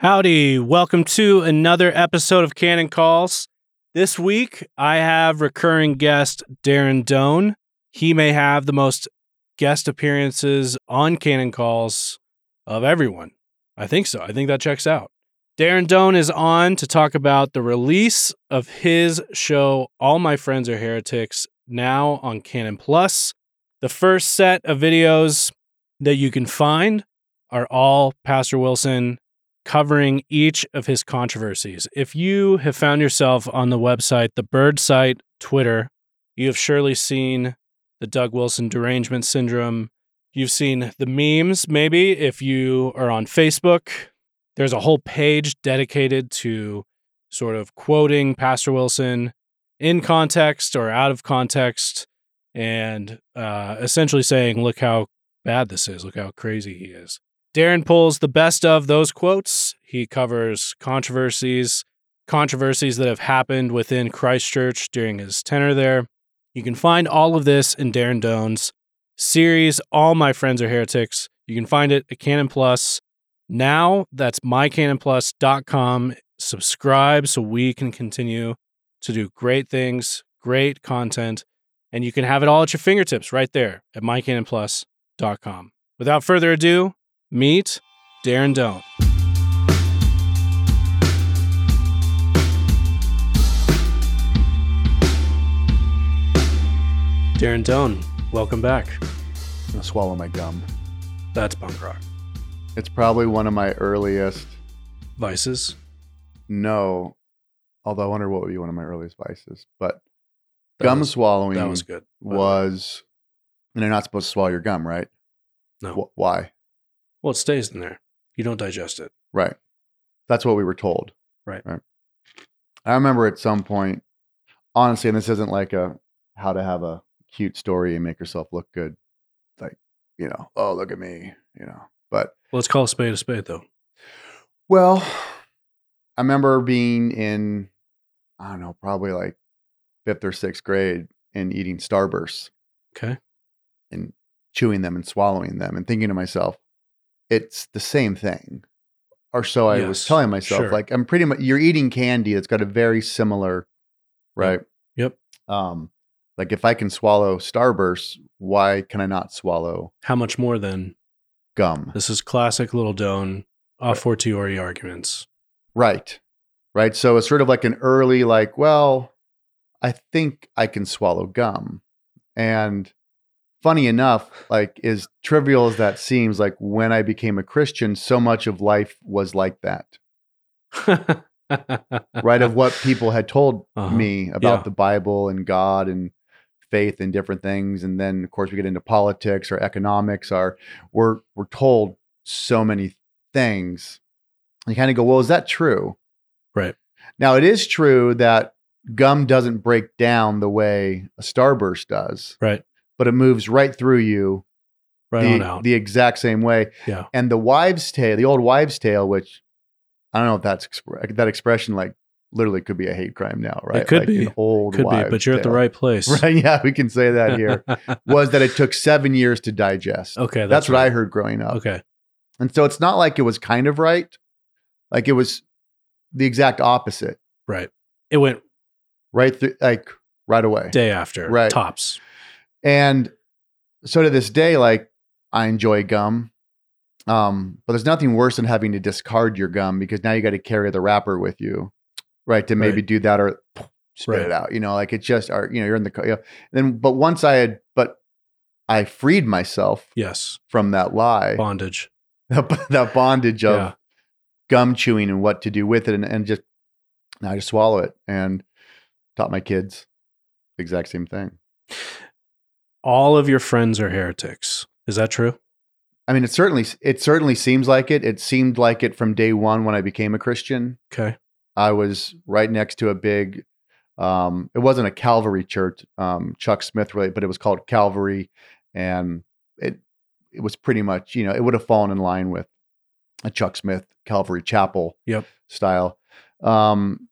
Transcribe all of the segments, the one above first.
Howdy, welcome to another episode of Canon Calls. This week, I have recurring guest Darren Doane. He may have the most guest appearances on Canon Calls of everyone. I think so. I think that checks out. Darren Doane is on to talk about the release of his show, All My Friends Are Heretics, now on Canon Plus. The first set of videos that you can find are all Pastor Wilson covering each of his controversies. If you have found yourself on the website, the Bird site, Twitter, you have surely seen the Doug Wilson derangement syndrome. You've seen the memes, maybe, if you are on Facebook. There's a whole page dedicated to sort of quoting Pastor Wilson in context or out of context and uh, essentially saying, look how bad this is, look how crazy he is. Darren pulls the best of those quotes. He covers controversies, controversies that have happened within Christ Church during his tenure there. You can find all of this in Darren Doane's series, All My Friends Are Heretics. You can find it at Canon Plus. Now that's mycanonplus.com. Subscribe so we can continue to do great things, great content, and you can have it all at your fingertips right there at mycanonplus.com. Without further ado, Meet Darren Doane. Darren Doane, welcome back. I'm gonna swallow my gum. That's punk rock. It's probably one of my earliest. Vices? No, although I wonder what would be one of my earliest vices. But That gum was- swallowing That was good. by the way. was, and you're not supposed to swallow your gum, right? No. Wh- why? Well, it stays in there. You don't digest it. Right. That's what we were told. Right. Right. I remember at some point, honestly, and this isn't like a how to have a cute story and make yourself look good. Like, you know, oh, look at me, you know. But Let's call a spade a spade, though. Well, I remember being in, I don't know, probably like fifth or sixth grade and eating Starbursts Okay. and chewing them and swallowing them and thinking to myself, it's the same thing. Or so I was telling myself, sure. like, I'm pretty much, you're eating candy that's got a very similar, right? Yep. Um, like if I can swallow Starbursts, why can I not swallow How much more than gum? This is classic little Doane a fortiori arguments. Right. Right. So it's sort of like an early, like, well, I think I can swallow gum. And funny enough, like, as trivial as that seems, like when I became a Christian, so much of life was like that, right? of what people had told Uh-huh. me about Yeah. the Bible and God and faith and different things. And then of course we get into politics or economics, or we're we're told so many things. You kind of go, well, is that true? Right. Now it is true that gum doesn't break down the way a starburst does, right. But it moves right through you Right the, on out. the exact same way. Yeah. And the wives' tale, the old wives' tale, which I don't know if that's exp- that expression like literally could be a hate crime now, right? It could Like be. an old Could be, but you're at the right place. Right? Yeah, we can say that here. was that it took seven years to digest. okay. that's, That's, what I heard growing up. Okay. And so it's not like it was kind of right. Like it was the exact opposite. Right. It went Right through like right away. day after. Right. Tops. And so to this day, like I enjoy gum. Um, but there's nothing worse than having to discard your gum because now you got to carry the wrapper with you, right? To maybe Right. do that or spit Right. it out. You know, like it just or you know, you're in the car. You know, then but once I had but I freed myself Yes. from that lie, Bondage. that bondage of Yeah. gum chewing and what to do with it and, and just now I just swallow it and taught my kids the exact same thing. All of your friends are heretics. Is that true? I mean, it certainly it certainly seems like it. It seemed like it from day one when I became a Christian. Okay. I was right next to a big. Um, it wasn't a Calvary church, um, Chuck Smith really, but it was called Calvary, and it it was pretty much you know it would have fallen in line with a Chuck Smith Calvary Chapel Yep. style. Um,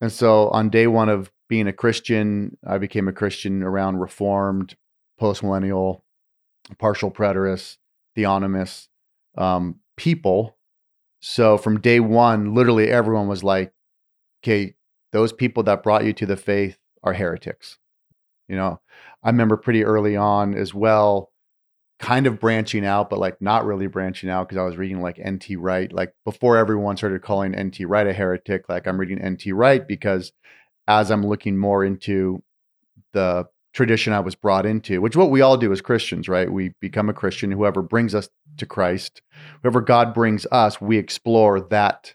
and so on day one of being a Christian, I became a Christian around Reformed, post millennial, partial preterist, theonomist um, people so from day one, literally everyone was like, okay, those people that brought you to the faith are heretics. You know, I remember pretty early on as well, kind of branching out, but like not really branching out because I was reading like N.T. Wright. Like before everyone started calling N.T. Wright a heretic, like I'm reading N.T. Wright because as I'm looking more into the tradition I was brought into, which what we all do as Christians, right? We become a Christian. Whoever brings us to Christ, whoever God brings us, we explore that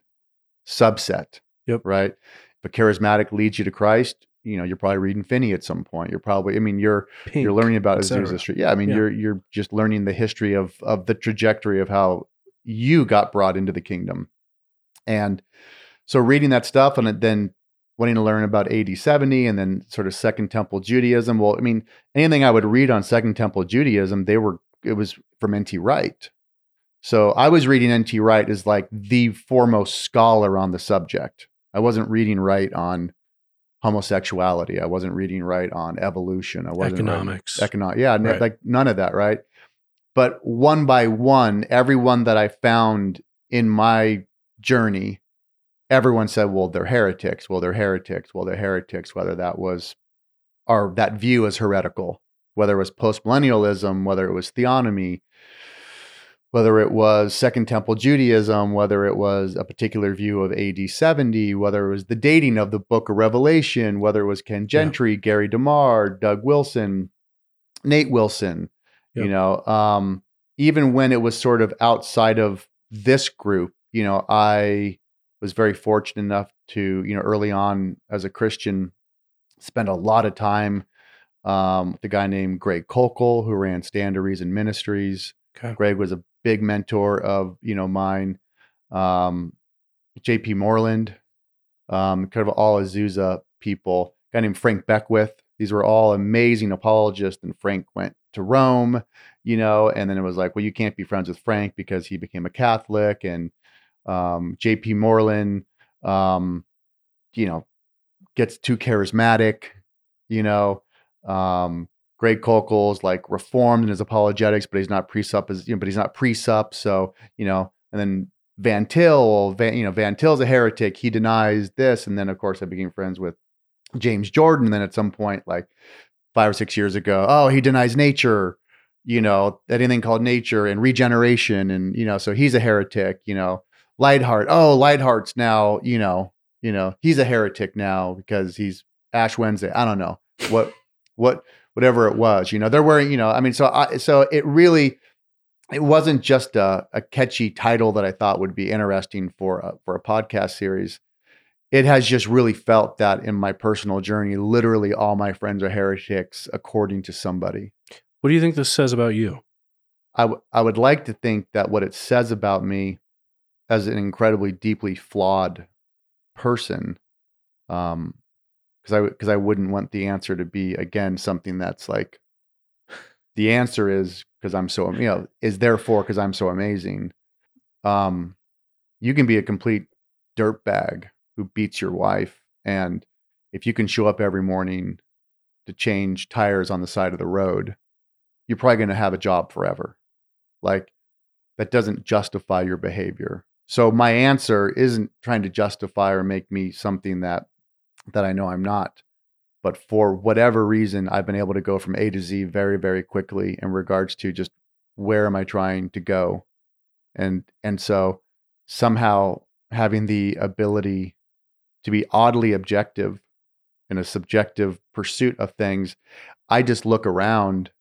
subset. Yep. Right. If a charismatic leads you to Christ, you know, you're probably reading Finney at some point. You're probably, I mean, you're Pink, you're learning about. Azusa Street. Yeah, I mean, Yeah. you're you're just learning the history of of the trajectory of how you got brought into the kingdom, and so reading that stuff and then wanting to learn about AD 70 and then sort of Second Temple Judaism. Well, I mean, anything I would read on Second Temple Judaism, they were it was from N.T. Wright. So I was reading N.T. Wright as like the foremost scholar on the subject. I wasn't reading Wright on homosexuality. I wasn't reading Wright on evolution. I wasn't Economics. Economic, yeah, Right. like none of that, right? But one by one, everyone that I found in my journey, everyone said, "Well, they're heretics. Well, they're heretics. Well, they're heretics." Whether that was, or that view is heretical, whether it was postmillennialism, whether it was theonomy, whether it was Second Temple Judaism, whether it was a particular view of AD 70, whether it was the dating of the book of Revelation, whether it was Ken Gentry, Gary DeMar, Doug Wilson, Nate Wilson, you know, um, even when it was sort of outside of this group, you know, I was very fortunate enough to, you know, early on as a Christian, spend a lot of time um, with a guy named Greg Koukl, who ran Stand to Reason Ministries. Okay. Greg was a big mentor of you know mine. Um, J.P. Moreland, um, kind of all Azusa people. A guy named Frank Beckwith. These were all amazing apologists, and Frank went to Rome, you know, and then it was like, well, you can't be friends with Frank because he became a Catholic, and um, J.P. Moreland, um, you know, gets too charismatic, you know. Um, Greg Koukl's like reformed in his apologetics, but he's not presup as you know, but he's not presup. So, you know, and then Van Til, Van, you know, Van Til's a heretic. He denies this. And then of course I became friends with James Jordan. And then at some point, like five or six years ago, oh, he denies nature, you know, anything called nature and regeneration. And, you know, so he's a heretic, you know, Leithart. Oh, Leithart's now, you know, you know, he's a heretic now because he's Ash Wednesday. I don't know what, what, whatever it was, you know, they're wearing, you know, I mean, so I, so it really, it wasn't just a, a catchy title that I thought would be interesting for a, for a podcast series. It has just really felt that in my personal journey, literally all my friends are heretics according to somebody. What do you think this says about you? I, w- I would like to think that what it says about me as an incredibly deeply flawed person, um, because I because I wouldn't want the answer to be again something that's like the answer is because I'm so you know is therefore because I'm so amazing. Um, you can be a complete dirtbag who beats your wife, and if you can show up every morning to change tires on the side of the road, you're probably going to have a job forever. Like that doesn't justify your behavior. So my answer isn't trying to justify or make me something that that I know I'm not. But for whatever reason, I've been able to go from A to Z very, very quickly in regards to just where am I trying to go? And and so somehow having the ability to be oddly objective in a subjective pursuit of things, I just look around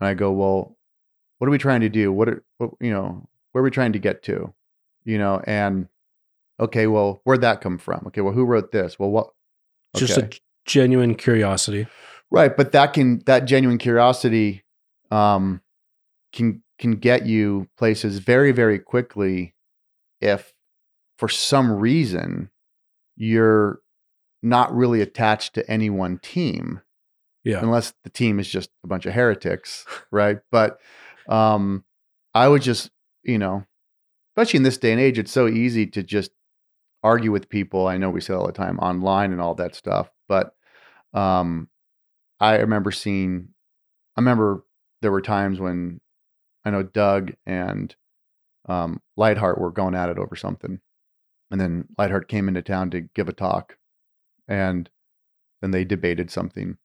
and I go, well, what are we trying to do? What are you know, where are we trying to get to? You know, and okay, well, where'd that come from? Okay, well, who wrote this? Well, what Just a genuine curiosity. Right, but that can that genuine curiosity um can can get you places very very quickly if for some reason you're not really attached to any one team Yeah. unless the team is just a bunch of heretics, right? But um I would just, you know, especially in this day and age it's so easy to just argue with people. I know we say all the time online and all that stuff, but um I remember seeing I remember there were times when I know Doug and um, Leithart were going at it over something, and then Leithart came into town to give a talk, and then they debated something,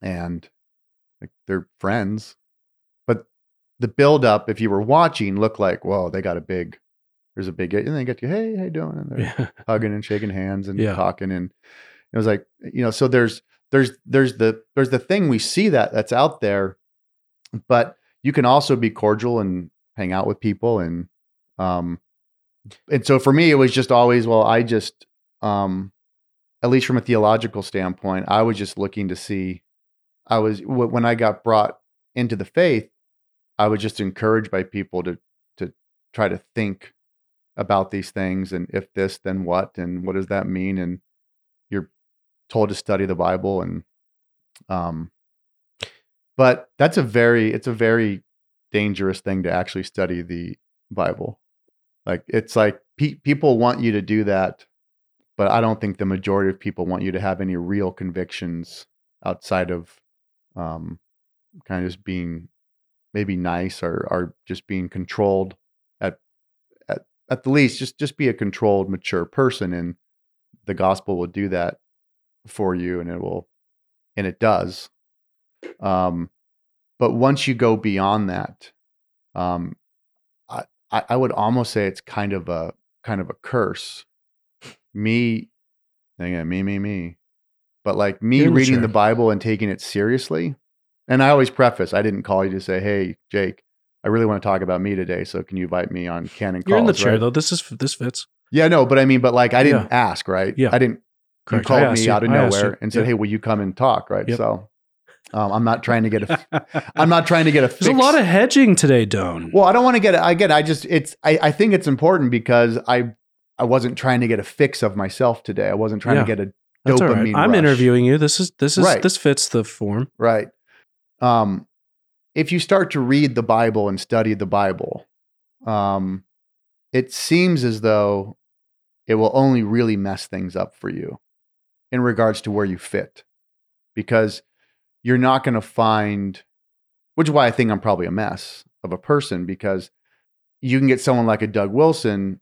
and like they're friends, the buildup, if you were watching, looked like whoa, they got a big. There's a big, and they get you, hey, how you doing? And they're Yeah. hugging and shaking hands and Yeah. talking, and it was like you know, so there's there's there's the there's the thing we see that that's out there, but you can also be cordial and hang out with people and um and so for me it was just always well I just um at least from a theological standpoint I was just looking to see I was wh- when I got brought into the faith I was just encouraged by people to to try to think about these things and if this then what and what does that mean? And you're told to study the bible and um but that's a very it's a very dangerous thing to actually study the bible. Like it's like pe- people want you to do that but i don't think the majority of people want you to have any real convictions outside of um kind of just being maybe nice or or just being controlled at at at the least just just be a controlled mature person and the gospel will do that for you and it will and it does. Um but once you go beyond that um i i would almost say it's kind of a kind of a curse. Me again me me me. But like me You're in the reading the bible and taking it seriously and i always preface i didn't call you to say hey jake i really want to talk about me today so can you invite me on canon You're in the chair right? though. This is this fits. yeah no but i mean but like i didn't ask right Yeah. i didn't Correct. you called me you. out of I nowhere and said, Yep. "Hey, will you come and talk?" Right. Yep. So, um, I'm not trying to get a. I'm not trying to get a. Fix. There's a lot of hedging today, Doane. Well, I don't want to get. I get. I just. It's. I. I think it's important because I. I wasn't trying to get a fix of myself today. I wasn't trying Yeah. to get a That's all right. I'm rush. interviewing you. This is this is Right. this fits the form. right. Um, if you start to read the Bible and study the Bible, um, it seems as though it will only really mess things up for you in regards to where you fit, because you're not going to find, which is why I think I'm probably a mess of a person because you can get someone like a Doug Wilson,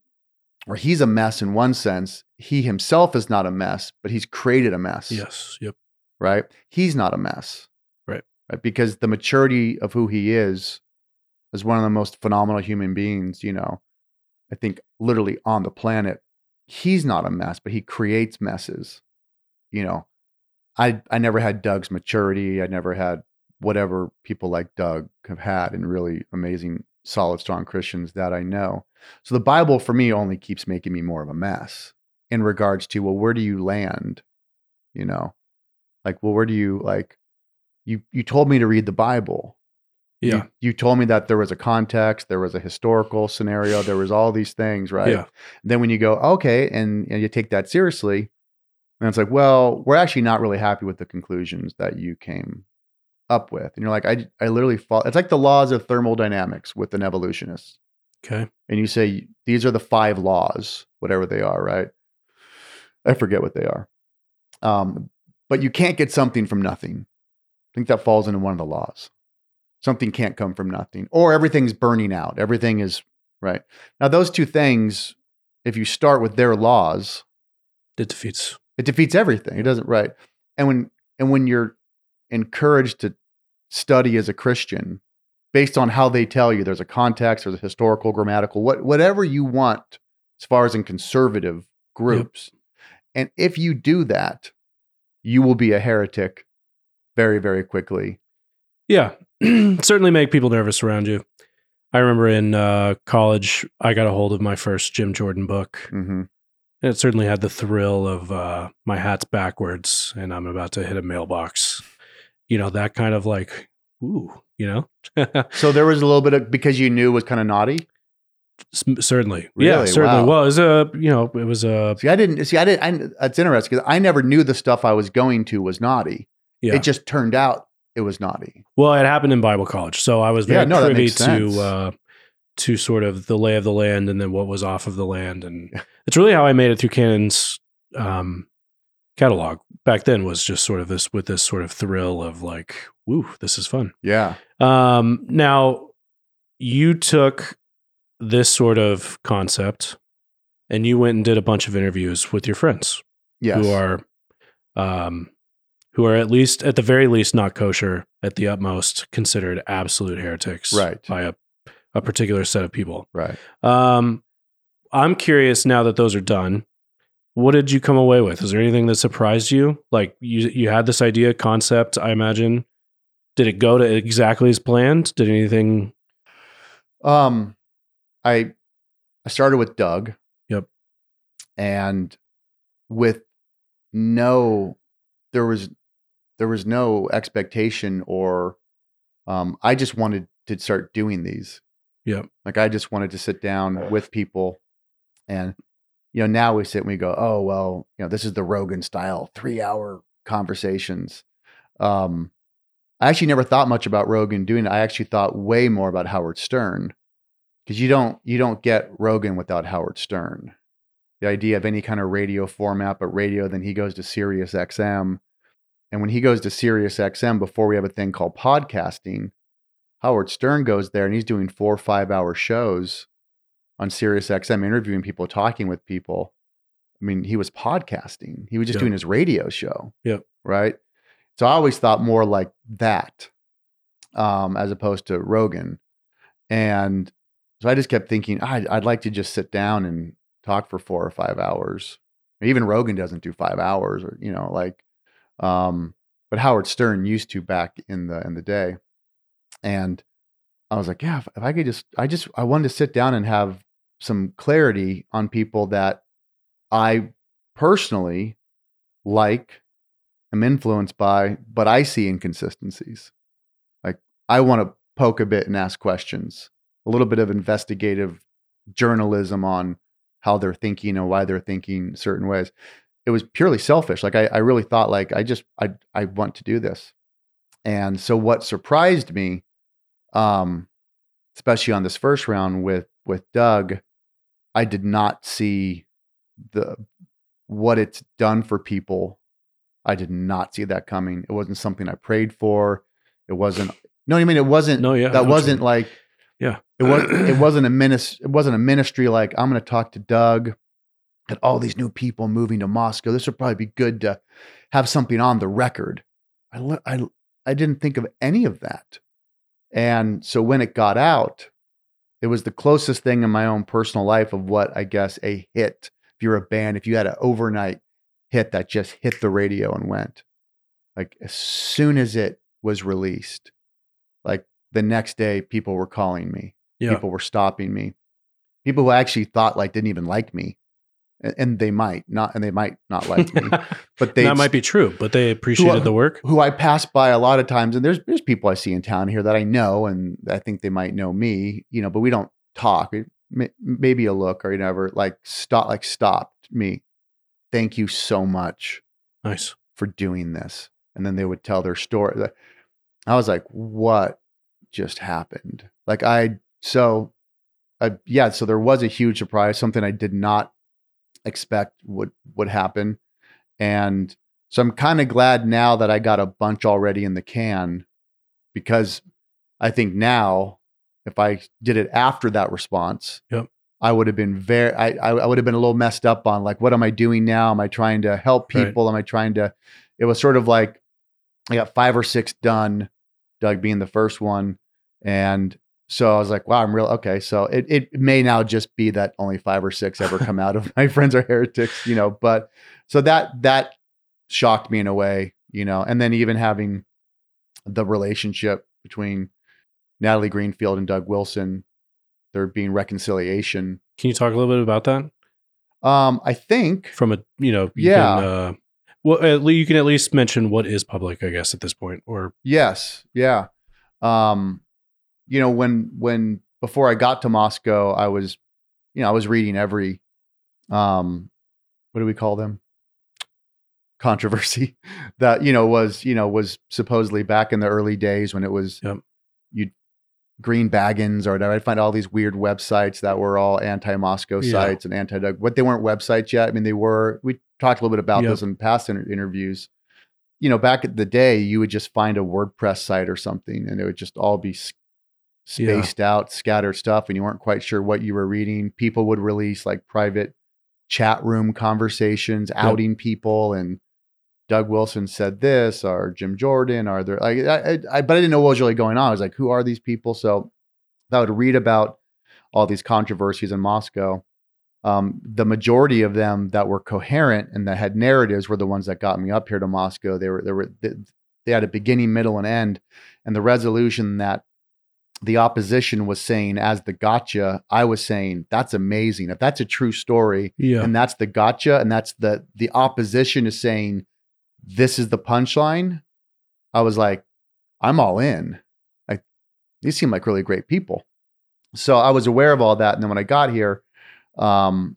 where he's a mess in one sense. He himself is not a mess, but he's created a mess Yes. Yep. right? He's not a mess. Right. Right. Because the maturity of who he is is one of the most phenomenal human beings, you know, I think literally on the planet. He's not a mess, but he creates messes. You know, I I never had Doug's maturity. I never had whatever people like Doug have had and really amazing, solid, strong Christians that I know. So the Bible for me only keeps making me more of a mess in regards to, well, where do you land? You know, like, well, where do you like you you told me to read the Bible. Yeah. You, you told me that there was a context, there was a historical scenario, there was all these things, right? Yeah. Then when you go, okay, and, and you take that seriously, and it's like, well, we're actually not really happy with the conclusions that you came up with. And you're like, I I literally fall it's like the laws of thermodynamics with an evolutionist. Okay. And you say these are the five laws, whatever they are, right? I forget what they are. Um, but you can't get something from nothing. I think that falls into one of the laws. Something can't come from nothing, or everything's burning out. Everything is right. Now, those two things, if you start with their laws, It defeats. it defeats everything. It doesn't right. And when and when you're encouraged to study as a Christian based on how they tell you, there's a context, there's a historical, grammatical, what whatever you want as far as in conservative groups. And if you do that, you will be a heretic very, very quickly. Yeah. Certainly make people nervous around you. I remember in uh, college, I got a hold of my first Jim Jordan book. hmm And it certainly had the thrill of uh, my hat's backwards and I'm about to hit a mailbox. You know, that kind of like, ooh, you know? So there was a little bit of because you knew it was kind of naughty. S- certainly. Yeah, certainly. Wow. Well, it was a, you know, it was a, See, I didn't see. I didn't. I, it's interesting because I never knew the stuff I was going to was naughty. Yeah. It just turned out it was naughty. Well, it happened in Bible college, so I was Yeah, very no, privy to uh, to sort of the lay of the land, and then what was off of the land, and it's really how I made it through Canon's um, catalog. Back then, was just sort of this with this sort of thrill of like, "Woo, this is fun." Yeah. Um, now, you took this sort of concept and you went and did a bunch of interviews with your friends Yes. who are um who are at least at the very least not kosher at the utmost considered absolute heretics Right. by a, a particular set of people right. um i'm curious now that those are done what did you come away with is there anything that surprised you like you you had this idea concept i imagine did it go to exactly as planned did anything Um, I I started with Doug. Yep. And with no, there was there was no expectation or, um, I just wanted to start doing these. Yeah. Like I just wanted to sit down with people, and you know now we sit and we go, oh well, you know this is the Rogan style three hour conversations. Um, I actually never thought much about Rogan doing it. I actually thought way more about Howard Stern because you don't you don't get Rogan without Howard Stern. The idea of any kind of radio format, but radio, then he goes to Sirius XM. And when he goes to Sirius XM, before we have a thing called podcasting, Howard Stern goes there and he's doing four or five hour shows on Sirius XM, interviewing people, talking with people. I mean, he was podcasting. He was just Yeah. doing his radio show. Yep. Right. So I always thought more like that, um, as opposed to Rogan. And so I just kept thinking, I'd, I'd like to just sit down and talk for four or five hours. Even Rogan doesn't do five hours, or you know, like, um, but Howard Stern used to back in the in the day. And I was like, yeah, if, if I could just, I just, I wanted to sit down and have some clarity on people that I personally like, am influenced by, but I see inconsistencies. Like I want to poke a bit and ask questions, a little bit of investigative journalism on how they're thinking and why they're thinking certain ways. It was purely selfish. Like I, I really thought like I just I I want to do this. And so what surprised me, um, especially on this first round with with Doug, I did not see the what it's done for people. I did not see that coming. It wasn't something I prayed for. It wasn't no, I mean it wasn't No, yeah, that wasn't like Yeah. it was it wasn't a minis- it wasn't a ministry like I'm going to talk to Doug and all these new people moving to Moscow. This would probably be good to have something on the record. I le- I I didn't think of any of that. And so when it got out, it was the closest thing in my own personal life of what I guess a hit. If you're a band, if you had an overnight hit that just hit the radio and went, like as soon as it was released, like the next day, people were calling me Yeah. people were stopping me people who actually thought like didn't even like me and, they might not and they might not like me but they that might be true, but they appreciated the work. who i pass by a lot of times and there's there's people i see in town here that i know and i think they might know me you know but we don't talk maybe a look or whatever like stop like stopped me thank you so much Nice. for doing this. And then they would tell their story. I was like, what just happened? Like, I, so, uh, yeah, so there was a huge surprise, something I did not expect would, would happen. And so I'm kind of glad now that I got a bunch already in the can because I think now, if I did it after that response, Yep. I would have been very, I, I would have been a little messed up on like, what am I doing now? Am I trying to help Right. people? Am I trying to, it was sort of like, I got five or six done, Doug being the first one. And so I was like, wow, I'm real. Okay. So it, it may now just be that only five or six ever come out of my friends are heretics, you know, but so that, that shocked me in a way, you know, and then even having the relationship between Natalie Greenfield and Doug Wilson, there being reconciliation. Can you talk a little bit about that Um, I think from a you know you Yeah. Can, uh, well, at least you can at least mention what is public, I guess, at this point. Or Yes, yeah. Um, you know, when when before I got to Moscow, I was, you know, I was reading every, um, what do we call them? Controversy that you know was you know was supposedly back in the early days when it was Yep. you green baggins or whatever. I'd find all these weird websites that were all anti-Moscow Yeah. sites and anti-Doug. What they weren't websites yet. I mean, they were. We talked a little bit about Yep. this in past inter- interviews you know, back at the day, you would just find a WordPress site or something, and it would just all be s- Yeah. spaced out, scattered stuff, and you weren't quite sure what you were reading. People would release like private chat room conversations, outing people, and Doug Wilson said this, or Jim Jordan, or there. Like, I, I, I, but I didn't know what was really going on. I was like, who are these people? So I would read about all these controversies in Moscow. Um, the majority of them that were coherent and that had narratives were the ones that got me up here to Moscow. They were, they were, they, they had a beginning, middle, and end, and the resolution that the opposition was saying as the gotcha, I was saying that's amazing. If that's a true story, Yeah. and that's the gotcha, and that's the the opposition is saying this is the punchline. I was like, I'm all in. Like these seem like really great people. So I was aware of all that, and then when I got here, um,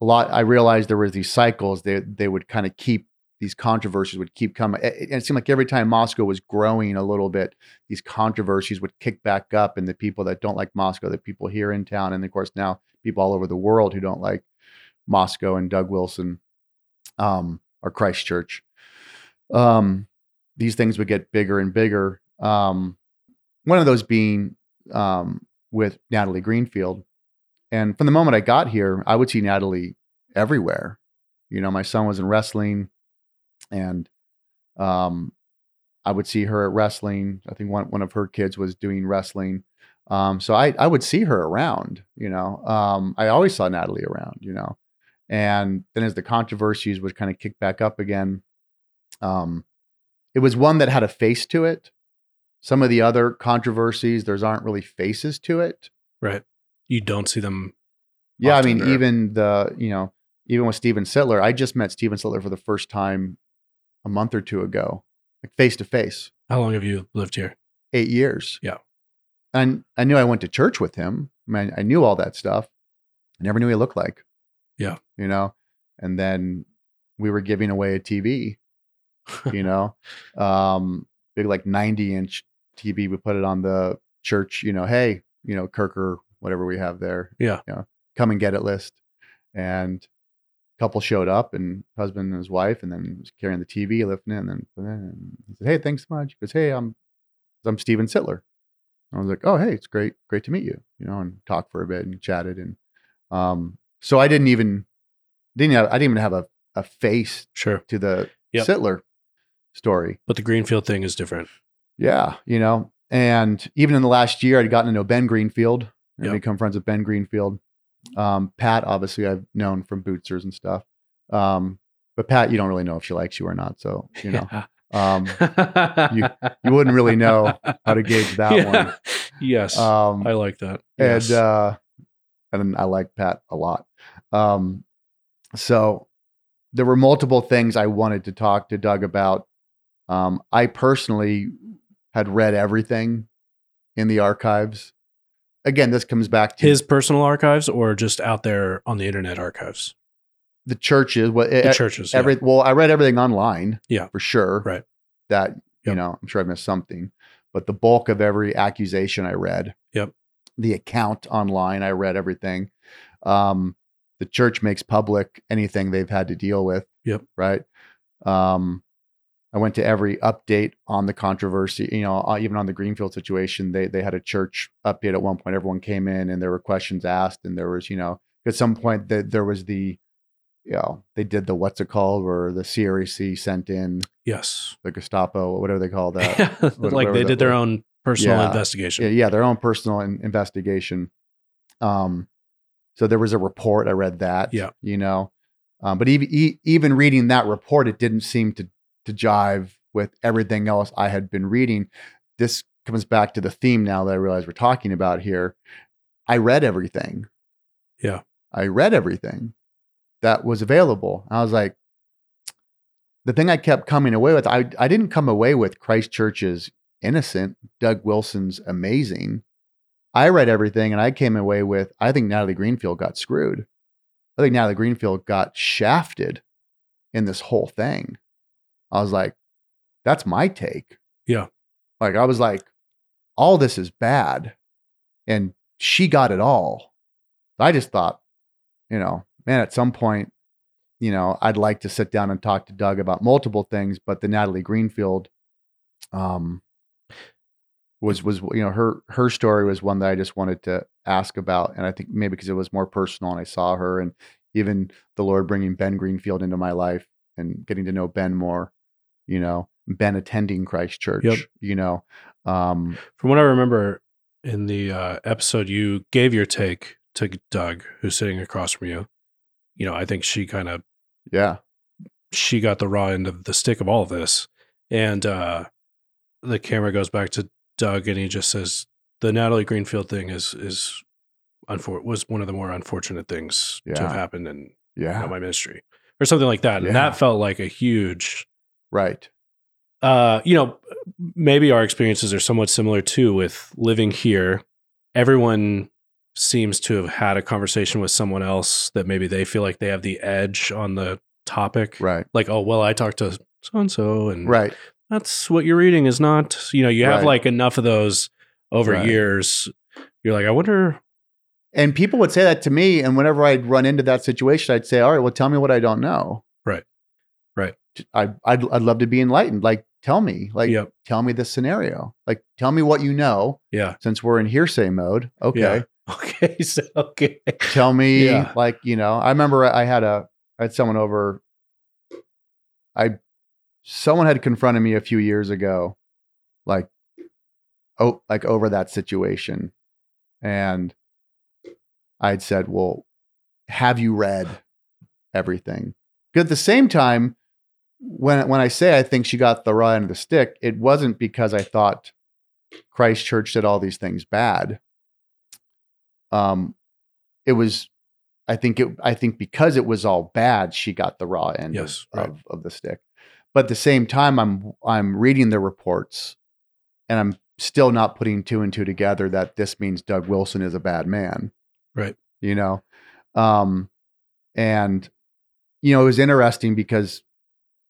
a lot I realized there were these cycles. They they would kind of keep these controversies would keep coming. It- it seemed like every time Moscow was growing a little bit, these controversies would kick back up, and the people that don't like Moscow, the people here in town, and of course now people all over the world who don't like Moscow and Doug Wilson, um, or Christ Church. Um, these things would get bigger and bigger. Um, one of those being um, with Natalie Greenfield. And from the moment I got here, I would see Natalie everywhere. You know, my son was in wrestling, and um, I would see her at wrestling. I think one one of her kids was doing wrestling. Um, so I I would see her around. You know, um, I always saw Natalie around. You know, and then as the controversies would kind of kick back up again, um, it was one that had a face to it. Some of the other controversies, there's aren't really faces to it. Right. You don't see them. Yeah, I mean, or- even the you know, even with Steven Sitler, I just met Steven Sitler for the first time a month or two ago, like face to face, How long have you lived here? eight years. Yeah. and I knew I went to church with him. I mean, I knew all that stuff. I never knew he looked like. Yeah. you know, and then we were giving away a TV. You know, um, big like ninety inch TV. We put it on the church. You know, hey, you know, Kirk or whatever we have there. Yeah. you know, come and get it list. And couple showed up and husband and his wife, and then was carrying the TV, lifting it, and then put it in. And he said, "Hey, thanks so much." He goes, "Hey, I'm I'm Steven Sitler." I was like, "Oh, hey, it's great, great to meet you." You know, and talked for a bit and chatted, and um, so I didn't even didn't have, I didn't even have a a face Sure. to the Yep. Sitler story. But the Greenfield thing is different. Yeah, you know, and even in the last year, I'd gotten to know Ben Greenfield and Yep. become friends with Ben Greenfield. Um, Pat, obviously, I've known from Bootsers and stuff. Um, but Pat, you don't really know if she likes you or not. So, you know, um, you, you wouldn't really know how to gauge that Yes. one. Yes. Um, I like that. and uh, and I like Pat a lot. Um, so there were multiple things I wanted to talk to Doug about. Um, I personally had read everything in the archives. Again, this comes back to His personal archives or just out there on the internet archives? the churches. What The e- churches. yeah. well, I read everything online. Yeah. for sure. Right. That you know, I'm sure I missed something, but the bulk of every accusation I read. Yep. The account online, I read everything. Um, the church makes public anything they've had to deal with. Yep. Right. Um, I went to every update on the controversy. You know, uh, even on the Greenfield situation, they they had a church update at one point. Everyone came in and there were questions asked, and there was you know at some point that there was the you know they did the what's it called where the CREC sent in Yes. the Gestapo, whatever they call that. like they did their was. own personal Yeah. investigation. yeah, yeah, their own personal in- investigation. Um, so there was a report. I read that. Yeah. you know, um, but even e- even reading that report, it didn't seem to to jive with everything else I had been reading. This comes back to the theme now that I realize we're talking about here. I read everything. Yeah. I read everything that was available. I was like, the thing I kept coming away with, I, I didn't come away with Christ Church's innocent, Doug Wilson's amazing. I read everything and I came away with, I think Natalie Greenfield got screwed. I think Natalie Greenfield got shafted in this whole thing. I was like, that's my take. Yeah. Like, I was like, all this is bad. And she got it all. I just thought, you know, man, at some point, you know, I'd like to sit down and talk to Doug about multiple things, but the Natalie Greenfield um was was you know her her story was one that I just wanted to ask about, and I think maybe because it was more personal, and I saw her, and even the Lord bringing Ben Greenfield into my life and getting to know Ben more, you know, Ben attending Christ Church, Yep. you know, um, From what I remember in the uh, episode, you gave your take to Doug, who's sitting across from you. You know, I think she kind of yeah, she got the raw end of the stick of all of this, and uh, the camera goes back to Doug, and he just says the Natalie Greenfield thing is is unfor- was one of the more unfortunate things to have happened in you know, my ministry or something like that, and that felt like a huge right, uh, you know, maybe our experiences are somewhat similar too with living here. Everyone seems to have had a conversation with someone else that maybe they feel like they have the edge on the topic. right, Like, oh, well, I talked to so and so, and right, that's what you're reading is not, you know, you have Right. like enough of those over Right. years. You're like, I wonder, and people would say that to me, and whenever I'd run into that situation, I'd say, "All right, well, tell me what I don't know." I I'd, I'd love to be enlightened. Like, tell me, like, yep, tell me the scenario. Like, tell me what you know. yeah, Since we're in hearsay mode, okay. Yeah. okay, so okay, tell me Yeah. like you know i remember i had a i had someone over i someone had confronted me a few years ago like oh like over that situation and i'd said well have you read everything 'Cause at the same time when when i say i think she got the raw end of the stick it wasn't because i thought Christ Church did all these things bad um it was i think it i think because it was all bad she got the raw end Yes, of, right. of, of the stick but at the same time i'm i'm reading the reports and i'm still not putting two and two together that this means doug wilson is a bad man Right. you know um and you know it was interesting because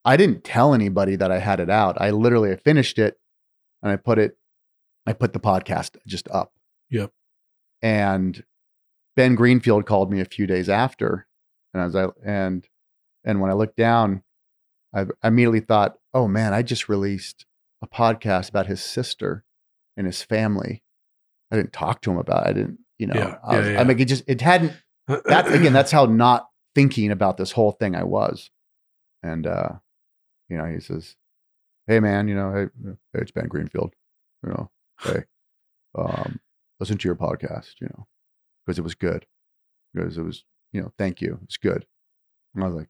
i didn't tell anybody that i had it out i literally I finished it and i put it i put the podcast just up Yep. and ben greenfield called me a few days after and i was like and and when i looked down i immediately thought oh man i just released a podcast about his sister and his family i didn't talk to him about it. i didn't you know Yeah, I, was, yeah, I mean it just it hadn't that's again that's how not thinking about this whole thing i was and uh you know he says hey man you know hey, hey it's ben greenfield you know hey um listen to your podcast you know because it was good because it was you know thank you it's good and i was like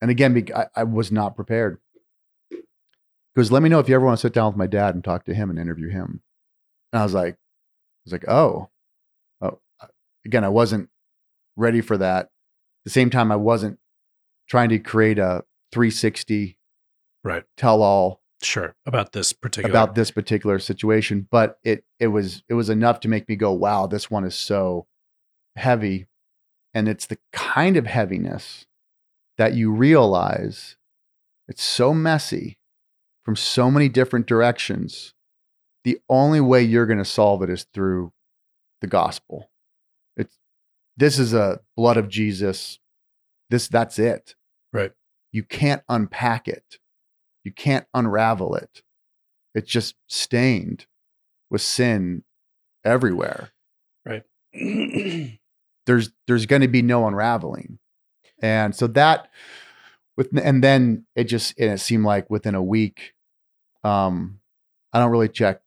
and again I, I was not prepared. Because let me know if you ever want to sit down with my dad and talk to him and interview him. And i was like i was like oh oh again i wasn't ready for that. At the same time i wasn't trying to create a 360 Right. tell all sure about this particular about this particular situation but it it was it was enough to make me go wow this one is so heavy and it's the kind of heaviness that you realize it's so messy from so many different directions the only way you're going to solve it is through the gospel it's this is a blood of jesus this that's it Right. you can't unpack it you can't unravel it. It's just stained with sin everywhere. Right. there's there's going to be no unraveling. And so that with and then it just and it seemed like within a week um i don't really check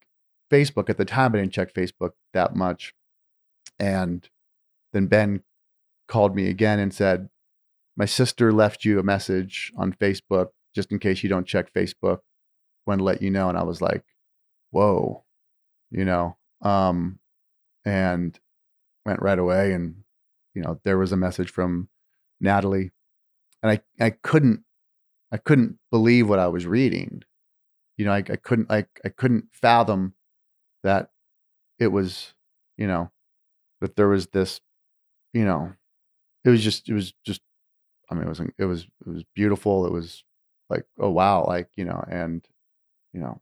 facebook at the time i didn't check facebook that much. And then ben called me again and said my sister left you a message on facebook just in case you don't check facebook want to let you know and i was like whoa you know um and went right away and you know there was a message from natalie and i i couldn't i couldn't believe what i was reading. You know i, I couldn't like i couldn't fathom that it was you know that there was this you know it was just it was just i mean it was it was it was beautiful it was like oh wow like you know and you know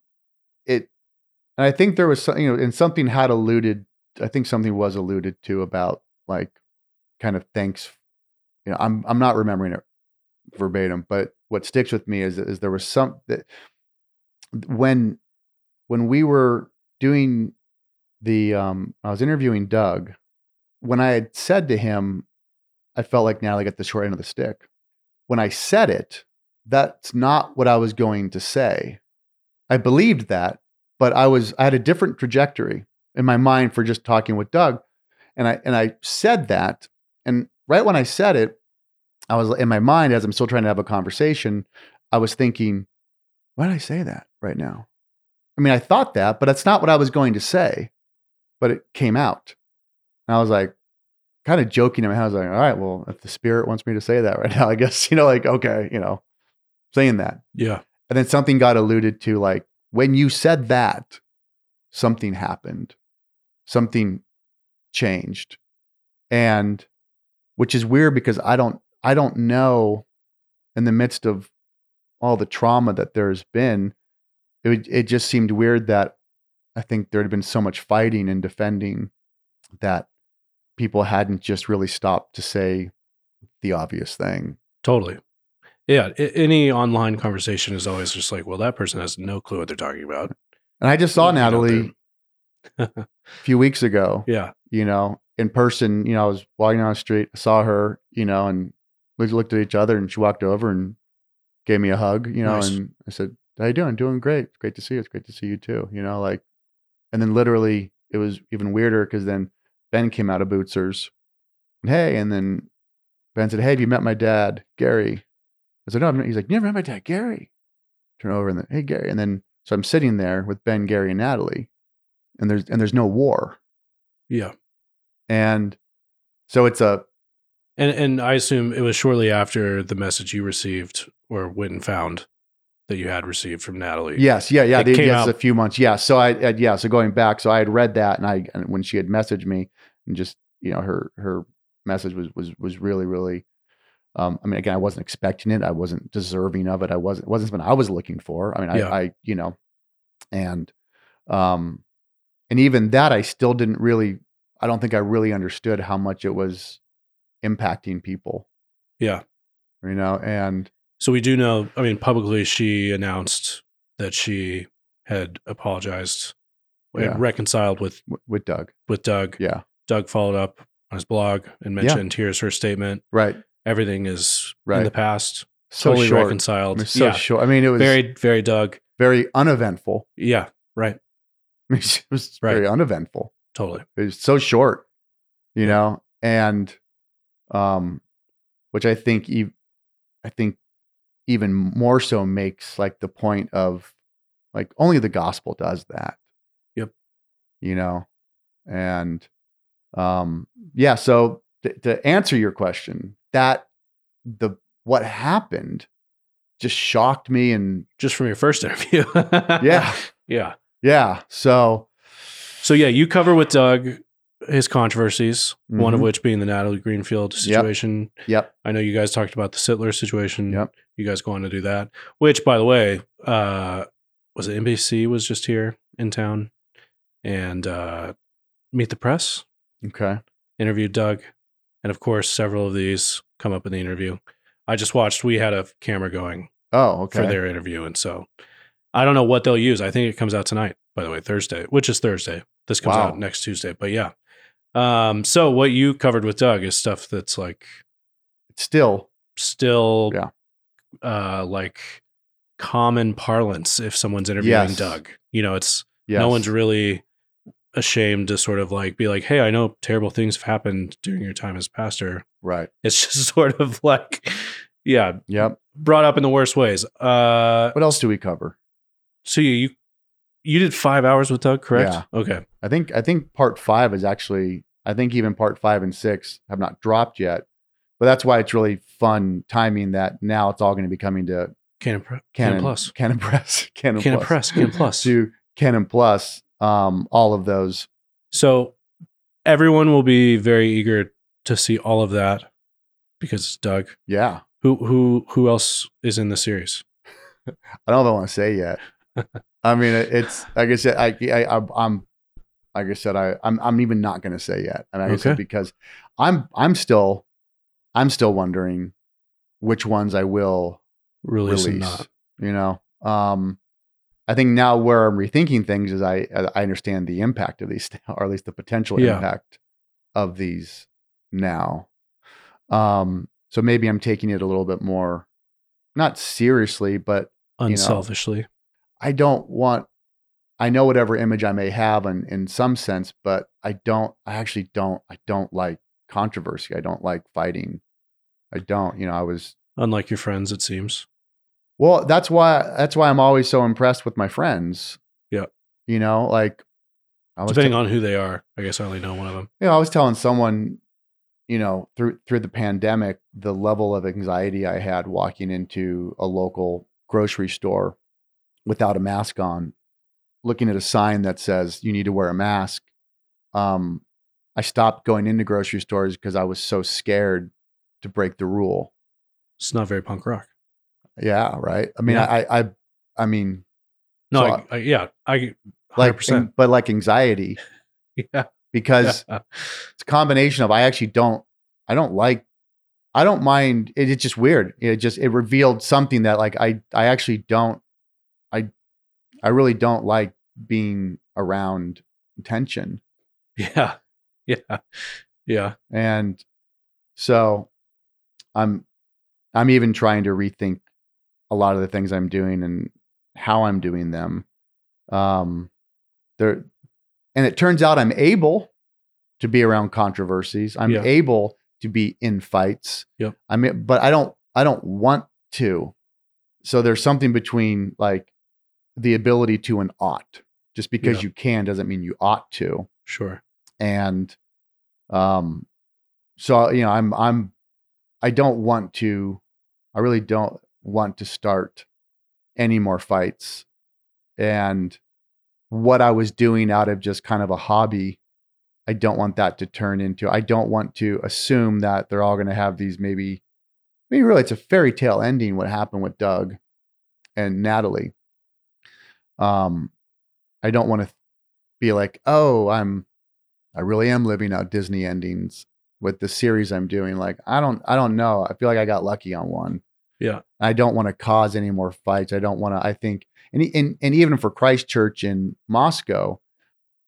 it and i think there was some, you know and something had alluded i think something was alluded to about like kind of thanks you know i'm i'm not remembering it verbatim but what sticks with me is is there was some that when when we were doing the um I was interviewing Doug. When I had said to him, I felt like Natalie got the short end of the stick. When I said it, that's not what I was going to say. I believed that, but I was I had a different trajectory in my mind for just talking with Doug. And I and I said that. And right when I said it, I was in my mind as I'm still trying to have a conversation, I was thinking, why did I say that right now? I mean, I thought that, but that's not what I was going to say. But it came out. And I was like, kind of joking in my head. I was like, all right, well, if the spirit wants me to say that right now, I guess, you know, like, okay, you know, saying that. Yeah. And then something got alluded to like, when you said that, something happened, something changed. And which is weird because I don't, I don't know in the midst of all the trauma that there's been, it, it just seemed weird that I think there had been so much fighting and defending that people hadn't just really stopped to say the obvious thing. Totally. Yeah. any online conversation is always just like, well, that person has no clue what they're talking about. And I just saw Natalie a few weeks ago, Yeah. you know, in person. You know, I was walking down the street, I saw her, you know, and we looked at each other and she walked over and gave me a hug, you know, Nice. and I said, How you doing? Doing great. It's great to see you. It's great to see you too. You know, like, and then literally it was even weirder because then Ben came out of Bucer's. And, hey, and then Ben said, Hey, have you met my dad, Gary? I said, No, he's like, You never met my dad, Gary. Turn over and then, Hey, Gary. And then, so I'm sitting there with Ben, Gary, and Natalie, and there's, and there's no war. Yeah. And so it's a, And and I assume it was shortly after the message you received or went and found that you had received from Natalie. yes, yeah, yeah. It They, came yes, out- a few months. Yeah. So I, I, yeah. So going back, so I had read that and I, and when she had messaged me and just, you know, her, her message was, was, was really, really, um, I mean, again, I wasn't expecting it. I wasn't deserving of it. I wasn't, it wasn't something I was looking for. I mean, I, Yeah. I, you know, and, um, and even that, I still didn't really, I don't think I really understood how much it was impacting people, Yeah. you know, and So we do know, I mean, publicly she announced that she had apologized and Yeah. reconciled with with Doug. with Doug. Yeah. Doug followed up on his blog and Yeah. mentioned here's her statement. Right. Everything is in the past. So totally short. I reconciled. mean, so yeah. short. I mean, it was Very, very Doug. very uneventful. Yeah. Right. I mean, it was Right. very uneventful. Totally. It was so short, you know, and um, which I think, ev- I think, even more so makes like the point of like only the gospel does that. Yep. You know, and um, yeah. So th- to answer your question, that the what happened just shocked me and Just from your first interview. yeah, Yeah. yeah. So So yeah, you cover with Doug his controversies, one of Mhm. which being the Natalie Greenfield situation. Yep. I know you guys talked about the Sitler situation. Yep. You guys go on to do that. Which, by the way, uh, was it NBC was just here in town, and uh, Meet the Press okay. interviewed Doug, and of course, several of these come up in the interview. I just watched. We had a camera going Oh, okay. for their interview, and so I don't know what they'll use. I think it comes out tonight. By the way, Thursday, which is Thursday. This comes Wow. out next Tuesday. But yeah. Um, so what you covered with Doug is stuff that's like Still, still Yeah. uh like common parlance if someone's interviewing Yes. Doug. You know, it's yes. no one's really ashamed to sort of like be like, Hey, I know terrible things have happened during your time as pastor. right. It's just sort of like yeah, Yep. brought up in the worst ways. Uh What else do we cover? so you you, you did five hours with Doug, correct? Yeah. Okay. I think I think part five is actually I think even part five and six have not dropped yet. But that's why it's really fun timing that now it's all going to be coming to Canon, Canon, Canon Plus. Canon Press, Canon, Canon Plus, Press, Canon Plus. to Canon Plus. Um, all of those. So everyone will be very eager to see all of that because it's Doug. Yeah, Who who who else is in the series? I don't know if I want to say yet. I mean, it, it's like I said, I, I, I I'm like I said, I, I'm, I'm even not going to say yet. and like I said, because I'm, I'm still, I'm still wondering which ones I will Release, release. not. You know, um, I think now where I'm rethinking things is I I understand the impact of these, or at least the potential Yeah. impact of these now. Um, so maybe I'm taking it a little bit more, not seriously, but know. Unselfishly. I don't want. I know whatever image I may have in in some sense, but I don't. I actually don't. I don't like controversy. I don't like fighting. I don't. You know, I was Unlike your friends, it seems. Well, that's why that's why I'm always so impressed with my friends. Yeah. You know, like I was Depending te- on who they are. I guess I only know one of them. you know, I was telling someone, you know, through through the pandemic, the level of anxiety I had walking into a local grocery store without a mask on, looking at a sign that says you need to wear a mask. Um, I stopped going into grocery stores because I was so scared to break the rule. It's not very punk rock. Yeah, right. I mean, Yeah. I, I, I mean, No, So I, I, yeah, I like, 100%. but like anxiety yeah. because it's a combination of I actually don't I don't like I don't mind it, it's just weird. It just it revealed something that like I I actually don't I I really don't like being around tension. Yeah. Yeah. Yeah. And so I'm I'm even trying to rethink a lot of the things I'm doing and how I'm doing them. Um there and it turns out I'm able to be around controversies. I'm Yeah. able to be in fights. Yep. I mean but I don't I don't want to. So there's something between like the ability to and ought. Just because Yeah. you can doesn't mean you ought to Sure. and um so you know i'm i'm i don't want to i really don't want to start any more fights and what i was doing out of just kind of a hobby i don't want that to turn into i don't want to assume that they're all going to have these maybe mean really it's a fairy tale ending what happened with doug and natalie um i don't want to be like oh i'm I really am living out Disney endings with the series I'm doing. Like, I don't, I don't know. I feel like I got lucky on one. Yeah. I don't want to cause any more fights. I don't want to. I think, and and and even for Christ Church in Moscow,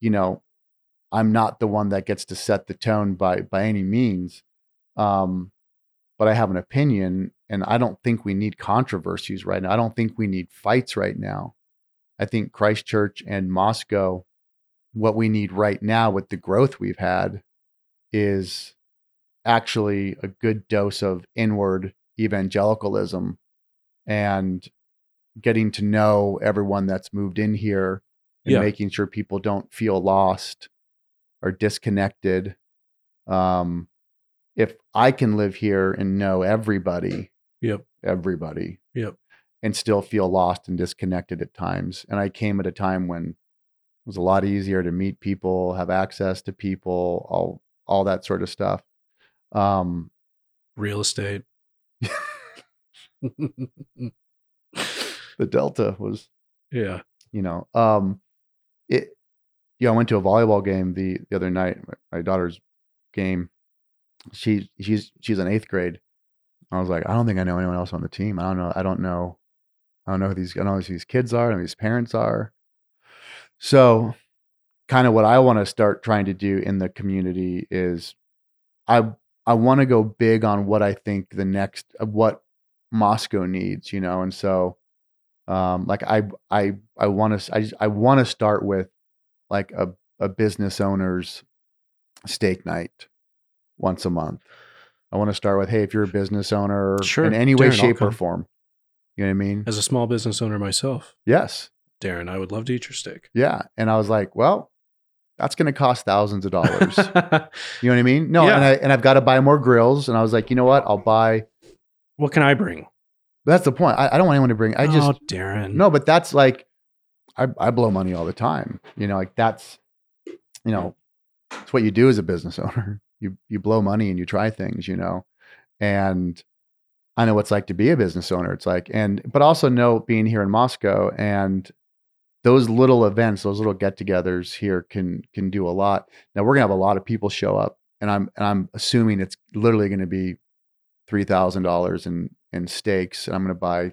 you know, I'm not the one that gets to set the tone by by any means. Um, but I have an opinion, and I don't think we need controversies right now. I don't think we need fights right now. I think Christ Church and Moscow what we need right now with the growth we've had is actually a good dose of inward evangelicalism and getting to know everyone that's moved in here and Yeah. making sure people don't feel lost or disconnected um if i can live here and know everybody Yep. everybody Yep. and still feel lost and disconnected at times and i came at a time when it was a lot easier to meet people, have access to people, all all that sort of stuff. Um, Real estate. the Delta was, yeah. you know, um, it. Yeah, I went to a volleyball game the the other night. My, my daughter's game. She she's she's in eighth grade. I was like, I don't think I know anyone else on the team. I don't know. I don't know. I don't know who these. I don't know who these kids are. I don't know who these parents are. So, kind of what I want to start trying to do in the community is, I I want to go big on what I think the next uh, what Moscow needs, you know, and so, um, like I I I want to I just, I want to start with like a a business owner's steak night once a month. I want to start with, hey, if you're a business owner Sure, in any way, Darren, shape, or form, you know what I mean? As a small business owner myself, Yes, Darren, I would love to eat your steak. yeah. And I was like, well, that's going to cost thousands of dollars. You know what I mean? No, Yeah. and I and I've got to buy more grills. And I was like, you know what? I'll buy. what can I bring? That's the point. I, I don't want anyone to bring. I just oh, Darren. no, but that's like, I I blow money all the time. You know, like that's, you know, it's what you do as a business owner. You you blow money and you try things. You know, and I know what it's like to be a business owner. It's like and but also know being here in Moscow and those little events, those little get-togethers here can can do a lot. Now we're gonna have a lot of people show up, and I'm and I'm assuming it's literally going to be three thousand dollars in in steaks, and I'm to buy,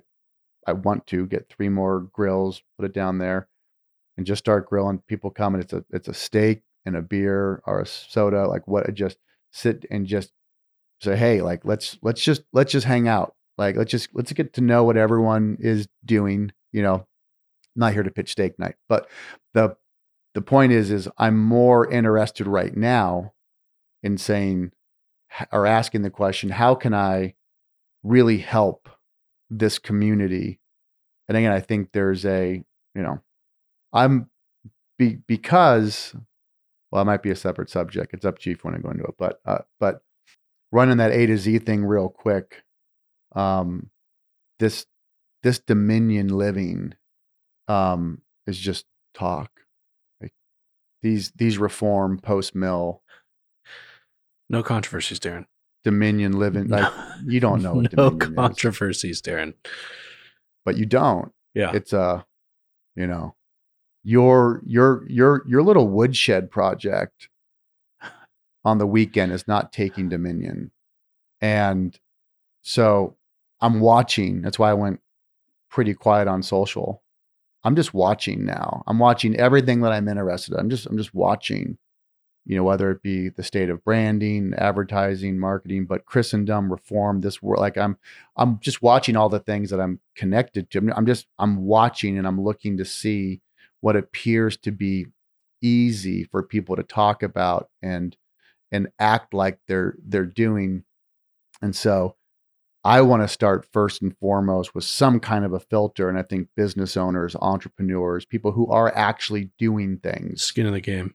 I want to get three more grills, put it down there, and just start grilling. People come and it's a it's a steak and a beer or a soda, like what? Just sit and just say, hey, like let's let's just let's just hang out. Like let's just let's get to know what everyone is doing. You know, not here to pitch steak night, but the the point is is I'm more interested right now in saying or asking the question, how can I really help this community? And again, I think there's a, you know, I'm be, because well, it might be a separate subject. It's up to you if you want to go into it, but uh, but running that A to Z thing real quick. Um, this this Dominion living um, is just talk. Like these these reform post mill. No controversies, Darren. Dominion living like you don't know what no Dominion is, controversies, Darren. but you don't. Yeah. It's a, you know, your your your your little woodshed project on the weekend is not taking Dominion, and so I'm watching. That's why I went pretty quiet on social. I'm just watching now. I'm watching everything that I'm interested in. I'm just I'm just watching, you know, whether it be the state of branding, advertising, marketing, but Christendom, reform, this world. Like I'm I'm just watching all the things that I'm connected to. I'm- just I'm watching and I'm looking to see what appears to be easy for people to talk about and and act like they're they're doing. And so I want to start first and foremost with some kind of a filter. And I think business owners, entrepreneurs, people who are actually doing things, Skin in the game.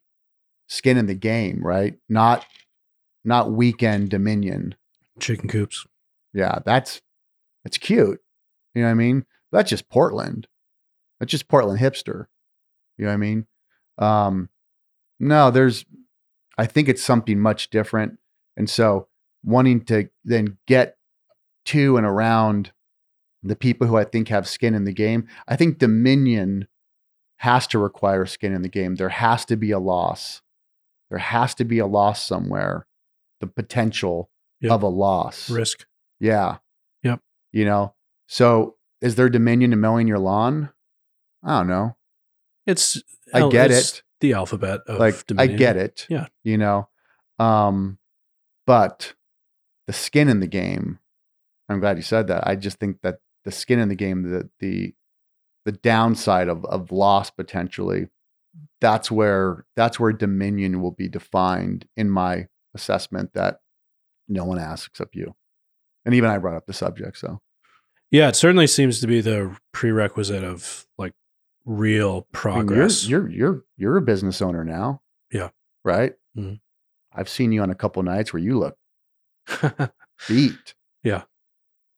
skin in the game, right? Not not weekend dominion. Chicken coops. Yeah, that's that's cute. You know what I mean? That's just Portland. That's just Portland hipster. You know what I mean? Um, no, there's I think it's something much different. And so wanting to then get to and around the people who I think have skin in the game, I think Dominion has to require skin in the game. There has to be a loss. There has to be a loss somewhere. The potential Yep. of a loss. Risk. Yeah. Yep. You know, so is there dominion in mowing your lawn? I don't know. It's I get it's it. The alphabet of like Dominion. I get it. Yeah. You know, um, but the skin in the game. I'm glad you said that. I just think that the skin in the game, the the the downside of of loss potentially, that's where that's where dominion will be defined in my assessment that no one asks except you. And even I brought up the subject. So Yeah, it certainly seems to be the prerequisite of like real I mean, progress. you're, you're you're you're a business owner now. Yeah. Right. Mhm. I've seen you on a couple nights where you look beat. Yeah.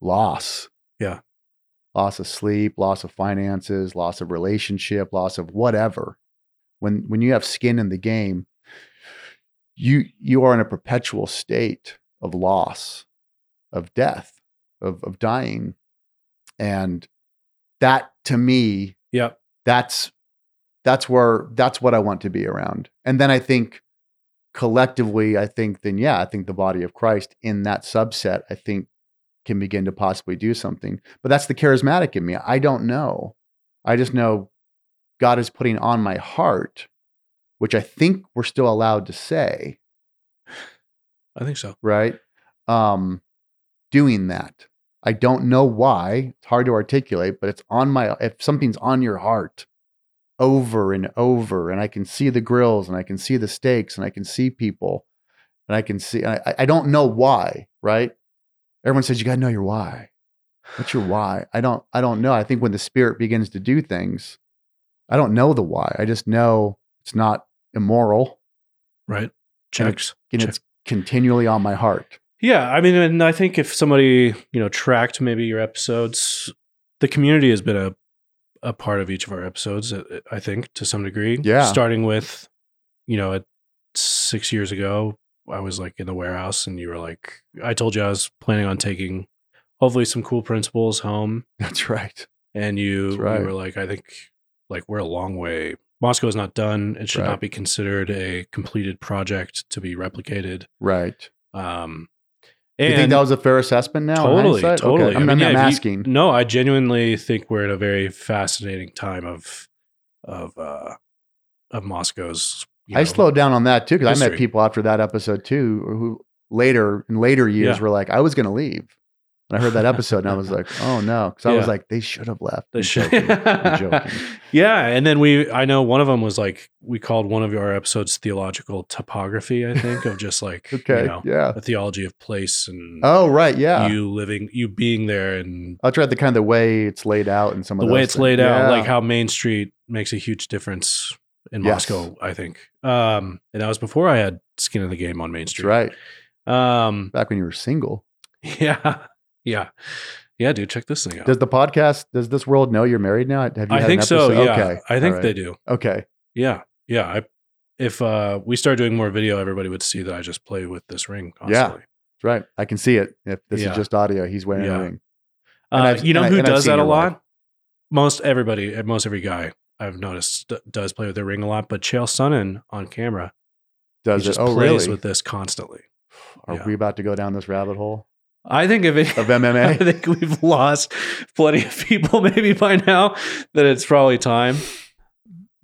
Loss. Yeah. Loss of sleep, loss of finances, loss of relationship, loss of whatever. When when you have skin in the game, you you are in a perpetual state of loss, of death, of of dying. And that to me yep. that's that's where that's what I want to be around. And then I think collectively, I think then yeah, I think the body of Christ in that subset, I think can begin to possibly do something. But that's the charismatic in me. I don't know. I just know God is putting on my heart, which I think we're still allowed to say, I think so. right? Um, doing that. I don't know why. It's hard to articulate, but it's on my if something's on your heart over and over, and I can see the grills and I can see the steaks and I can see people and I can see I, I don't know why, right? Everyone says you gotta know your why. What's your why? I don't I don't know. I think when the spirit begins to do things, I don't know the why. I just know it's not immoral Right. Checks. and Check. it's continually on my heart. Yeah, I mean, and I think if somebody you know tracked maybe your episodes, the community has been a a part of each of our episodes. uh, I think to some degree. Yeah. Starting with, you know, at six years ago, I was like in the warehouse, and you were like, I told you I was planning on taking hopefully some cool principles home, That's right. and you, right. you were like, I think like we're a long way. Moscow is not done. It should Right. not be considered a completed project to be replicated Right. um, And you think that was a fair assessment now? totally, totally. Okay. I'm, I mean, I'm if you- asking. no, I genuinely think we're at a very fascinating time of of uh of Moscow's. I know, slowed down on that too because I met people after that episode too who later in later years Yeah. were like, I was going to leave. And I heard that episode and I was like, oh no, because I was like, they should have left. the I'm shit. joking. I'm joking. yeah, and then we, I know one of them was like we called one of our episodes theological topography. I think of just like Okay, you know, yeah. a theology of place and Oh right, yeah. you living, you being there, and I'll try the kind of the way it's laid out and some of the way it's things. laid out, Yeah. like how Main Street makes a huge difference in Yes. Moscow. I think, um, and that was before I had skin in the game on Main That's Street. right. Um, Back when you were single. yeah, yeah, yeah, dude, check this thing out. Does the podcast, does this world know you're married now? Have you I think so. Yeah, Okay. I think All they do. Okay. Yeah, yeah. I, if uh, we start doing more video, everybody would see that I just play with this ring Yeah. That's right. I can see it. If this Yeah. is just audio, he's wearing Yeah. a ring. Uh, you know who does that a lot? Most everybody, most every guy I've noticed does play with the ring a lot. But Chael Sonnen on camera, Does he just Oh, plays really? with this constantly. Are yeah. we about to go down this rabbit hole? I think if it, Of MMA? I think we've lost plenty of people maybe by now that it's probably time.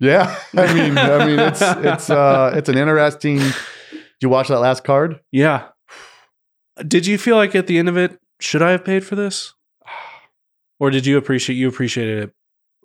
Yeah. I mean, I mean, it's it's uh it's an interesting. Did you watch that last card? Yeah. Did you feel like at the end of it, should I have paid for this? Or did you appreciate you appreciated it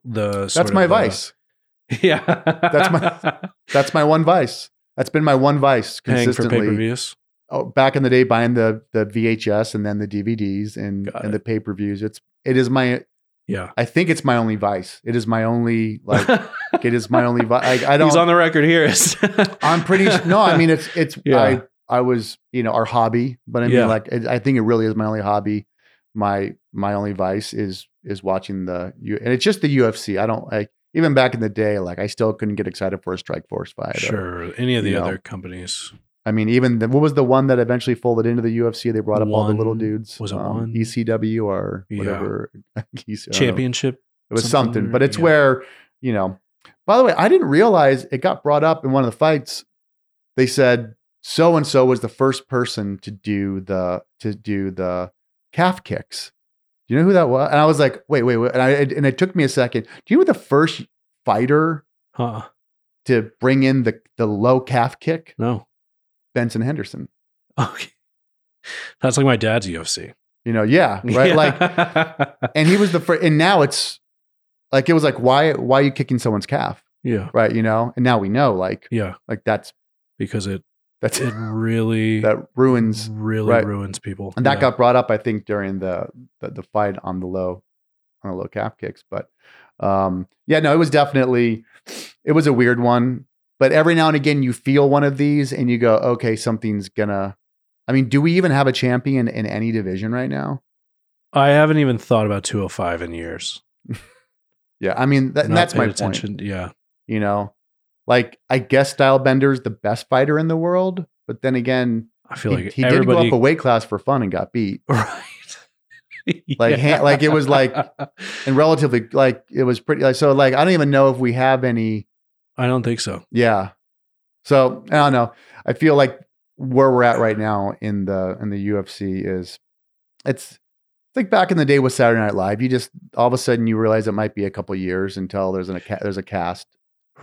the That's my vice. yeah. That's my- That's my one vice. That's been my one vice paying for consistently. pay-per-views. oh, back in the day buying the the VHS and then the DVDs and Got and it. the pay per views. It's it is my Yeah. I think it's my only vice. It is my only like it is my only vice. I, I don't. He's on the record here. I'm pretty no. I mean it's it's Yeah. I I was you know our hobby, but I mean Yeah. like it, I think it really is my only hobby. My my only vice is is watching the U and it's just the UFC. I don't like even back in the day. Like I still couldn't get excited for a Strikeforce fight. or- sure. Any of the you know. other companies. I mean, even the, what was the one that eventually folded into the UFC? They brought up all the little dudes. was it um, one? ECW or whatever? EC I don't know. Championship. It was something something, or- but it's yeah. where you know. By the way, I didn't realize it got brought up in one of the fights. They said so and so was the first person to do the to do the calf kicks. Do you know who that was? And I was like, wait, wait, wait. And, I, and it took me a second. Do you know the first fighter Huh. to bring in the the low calf kick? No. Benson Henderson. Okay. That's like my dad's UFC. You know, yeah, right. Like Like and he was the first and now it's like it was like why why are you kicking someone's calf Yeah. right you know and now we know like Yeah. like that's Because it that's it really that ruins really right. ruins people. and that Yeah. got brought up i think during the, the the fight on the low on the low cap kicks but um yeah no it was definitely it was a weird one but every now and again you feel one of these and you go okay something's gonna i mean do we even have a champion in any division right now I haven't even thought about 205 in years. yeah i mean that, and that's my paid point. Yeah. you know like i guess Stylebender's the best fighter in the world but then again I feel he, like he did go up a weight class for fun and got beat. Right. Like, ha- like it was like- and relatively like it was pretty like so like i don't even know if we have any I don't think so. yeah. So i don't know. I feel like where we're at right now in the in the ufc is it's like back in the day with saturday night live you just all of a sudden you realize it might be a couple years until there's an, a there's a cast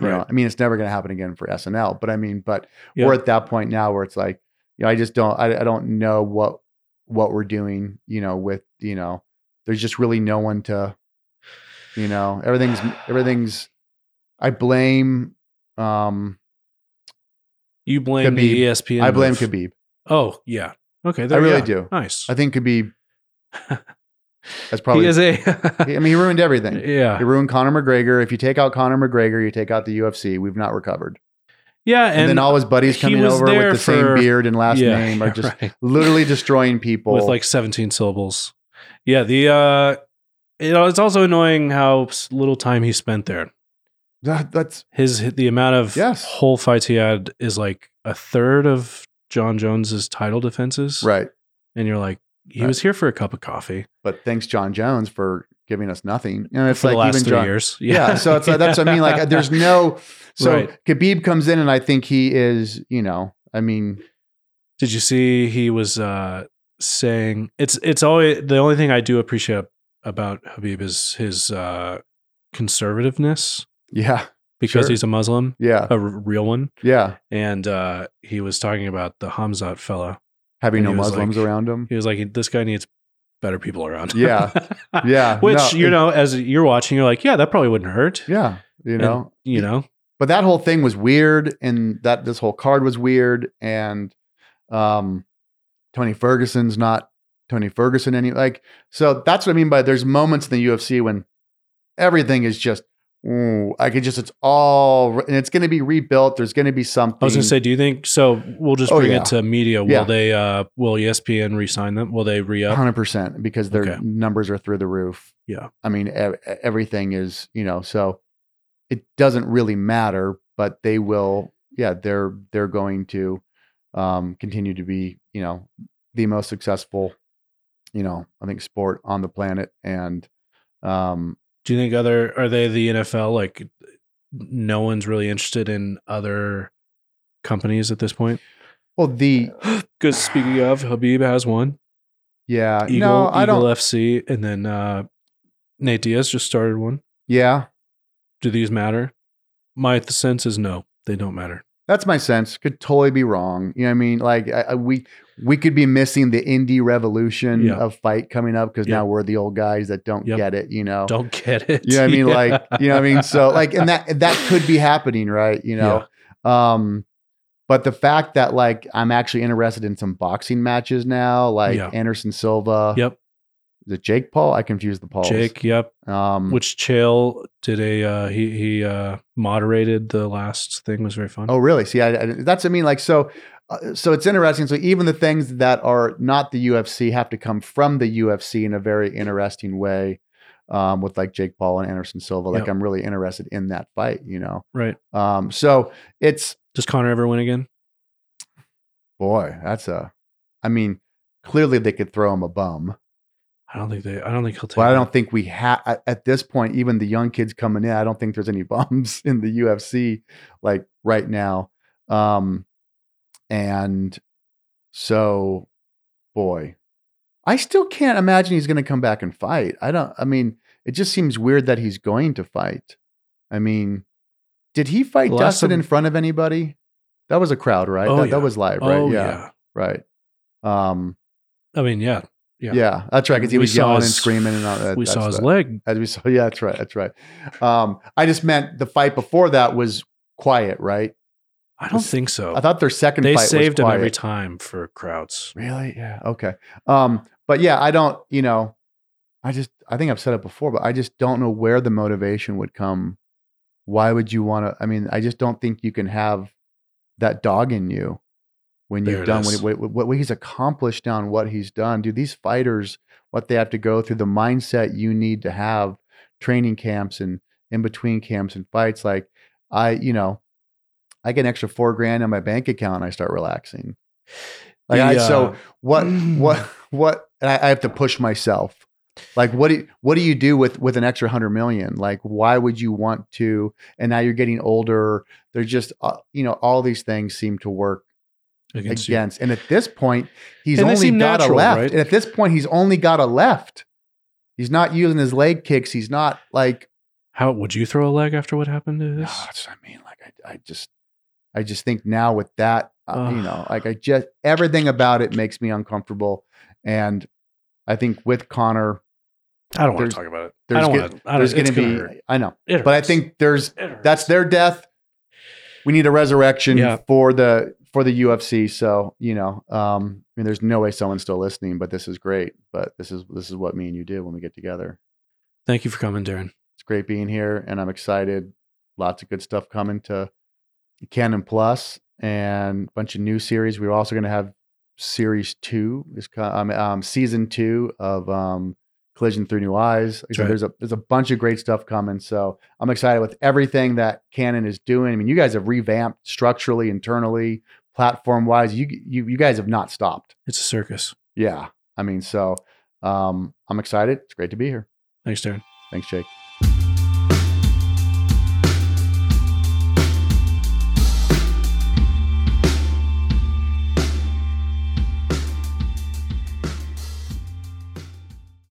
you know Right. i mean it's never going to happen again for snl but i mean but Yeah. we're at that point now where it's like you know i just don't I, I don't know what what we're doing you know with you know there's just really no one to you know everything's everything's i blame um You blame Khabib. the ESPN. i blame move. khabib Oh, yeah. Okay. i really do Nice. i think khabib he probably is a. i mean he ruined everything yeah. he ruined conor mcgregor if you take out conor mcgregor you take out the ufc we've not recovered Yeah. and, And, then all his buddies coming over with the same beard and last yeah, name are just right. literally destroying people with like 17 syllables. Yeah. The, uh, you know, it's also annoying how little time he spent there. That- that's His, the amount of Yes. whole fights he had is like a third of Jon Jones's title defenses. right And you're like, he Right. was here for a cup of coffee but thanks Jon Jones for giving us nothing. And it's for like the last even three Jon, years. yeah. So it's that's what I mean. Like there's no. So Right. Khabib comes in, and I think he is. You know, I mean, Did you see he was uh saying it's it's always the only thing I do appreciate about Khabib is his uh, conservativeness Yeah. because Sure. he's a Muslim, Yeah. a r- real one, Yeah. and uh, he was talking about the Khamzat fella. Having And no Muslims like- around him. He was like, "This guy needs better people around." him." Yeah. Yeah. Which No, you it- know, as you're watching, you're like, "Yeah, that probably wouldn't hurt." Yeah. You And, know, you know, but that whole thing was weird and that this whole card was weird and um Tony Ferguson's not Tony Ferguson any like so that's what I mean by there's moments in the UFC when everything is just ooh, I could just it's all and it's going to be rebuilt there's going to be something I was gonna say, do you think so? We'll just Oh, bring yeah. it to media. Will Yeah. they? uh Will ESPN re-sign them? Will they re-up? 100% because their Okay. numbers are through the roof. Yeah. I mean e- everything is, you know, so it doesn't really matter, but they will yeah, they're they're going to um continue to be, you know, the most successful you know, I think sport on the planet and um Do you think other are they the NFL? Like, no one's really interested in other companies at this point. well the Because speaking of, Khabib has one. yeah, Eagle, no, I Eagle don't FC, and then uh Nate Diaz just started one. yeah, Do these matter? My sense is no, they don't matter. That's my sense. Could totally be wrong. You know what I mean? Like I, I- we we could be missing the indie revolution Yeah. of fight coming up because now we're the old guys that don't Yep. get it. You know? Don't get it. You know what I mean? Yeah. Like you know what I mean? So like, and that that could be happening, right? You know. Um, but the fact that like I'm actually interested in some boxing matches now, like. Anderson Silva. Yep. Is it Jake Paul? I confused the Pauls. Jake. Yep. Um, Which Chael did a uh, he he uh, moderated the last thing was very fun. Oh, really? See, I, I, that's what I mean. Like, so, uh, so it's interesting. So even the things that are not the UFC have to come from the UFC in a very interesting way. Um, with like Jake Paul and Anderson Silva, like Yep. I'm really interested in that fight. You know, right. um, so it's Does Conor ever win again? boy, that's a. I mean, clearly they could throw him a bum, I don't think they. I don't think he'll take. but I don't think we have at, at this point. Even the young kids coming in, I don't think there's any bums in the UFC like right now. Um, and so, boy, I still can't imagine he's going to come back and fight. I don't. I mean, it just seems weird that he's going to fight. I mean, did he fight last Dustin in front of anybody? That was a crowd, right? Oh, that, yeah. that was live, right? Oh yeah, yeah. right. Um, I mean, yeah. yeah. Yeah. that's right. Because he We was yelling and screaming and all that. we saw his leg. As we saw, yeah, that's right. That's right. Um, I just meant the fight before that was quiet, right? I don't think so. I thought their second they fight saved him every time for crowds. Really? Yeah. Okay. Um, but yeah, I don't, you know, I just, I think I've said it before, but I just don't know where the motivation would come. Why would you want to? I mean, I just don't think you can have that dog in you when There you've done is. what, what, what he's accomplished now and what he's done. Dude, these fighters, what they have to go through, the mindset you need to have, training camps and in between camps and fights. Like, I, you know, I get an extra four grand in my bank account and I start relaxing. Like, I, The, so what what what and I, I have to push myself like what do you, what do you do with with an extra 100 million like why would you want to and now you're getting older they're just uh, you know all these things seem to work against against and at this point he's And only got a left right? and at this point he's only got a left he's not using his leg kicks he's not like How would you throw a leg after what happened to this? that's what I mean. Like I, I just, I just think now with that, uh, you know, like I just everything about it makes me uncomfortable, and I think with Conor, I don't want to talk about it. I there's don't get-. I don't, there's going to be, hurt. I know, but I think there's that's their death. We need a resurrection Yeah. for the for the UFC. So you know, um, I mean, there's no way someone's still listening, but this is great. But this is this is what me and you do when we get together. Thank you for coming, Darren. It's great being here, and I'm excited. Lots of good stuff coming to Canon Plus and a bunch of new series. We're also going to have series two, is um, um, season two of um, Collision Through New Eyes. Said, right. There's a there's a bunch of great stuff coming. So I'm excited with everything that Canon is doing. I mean, you guys have revamped structurally, internally, platform wise. You you you guys have not stopped. It's a circus. Yeah, I mean, so um, I'm excited. It's great to be here. Thanks, Darren. Thanks, Jake.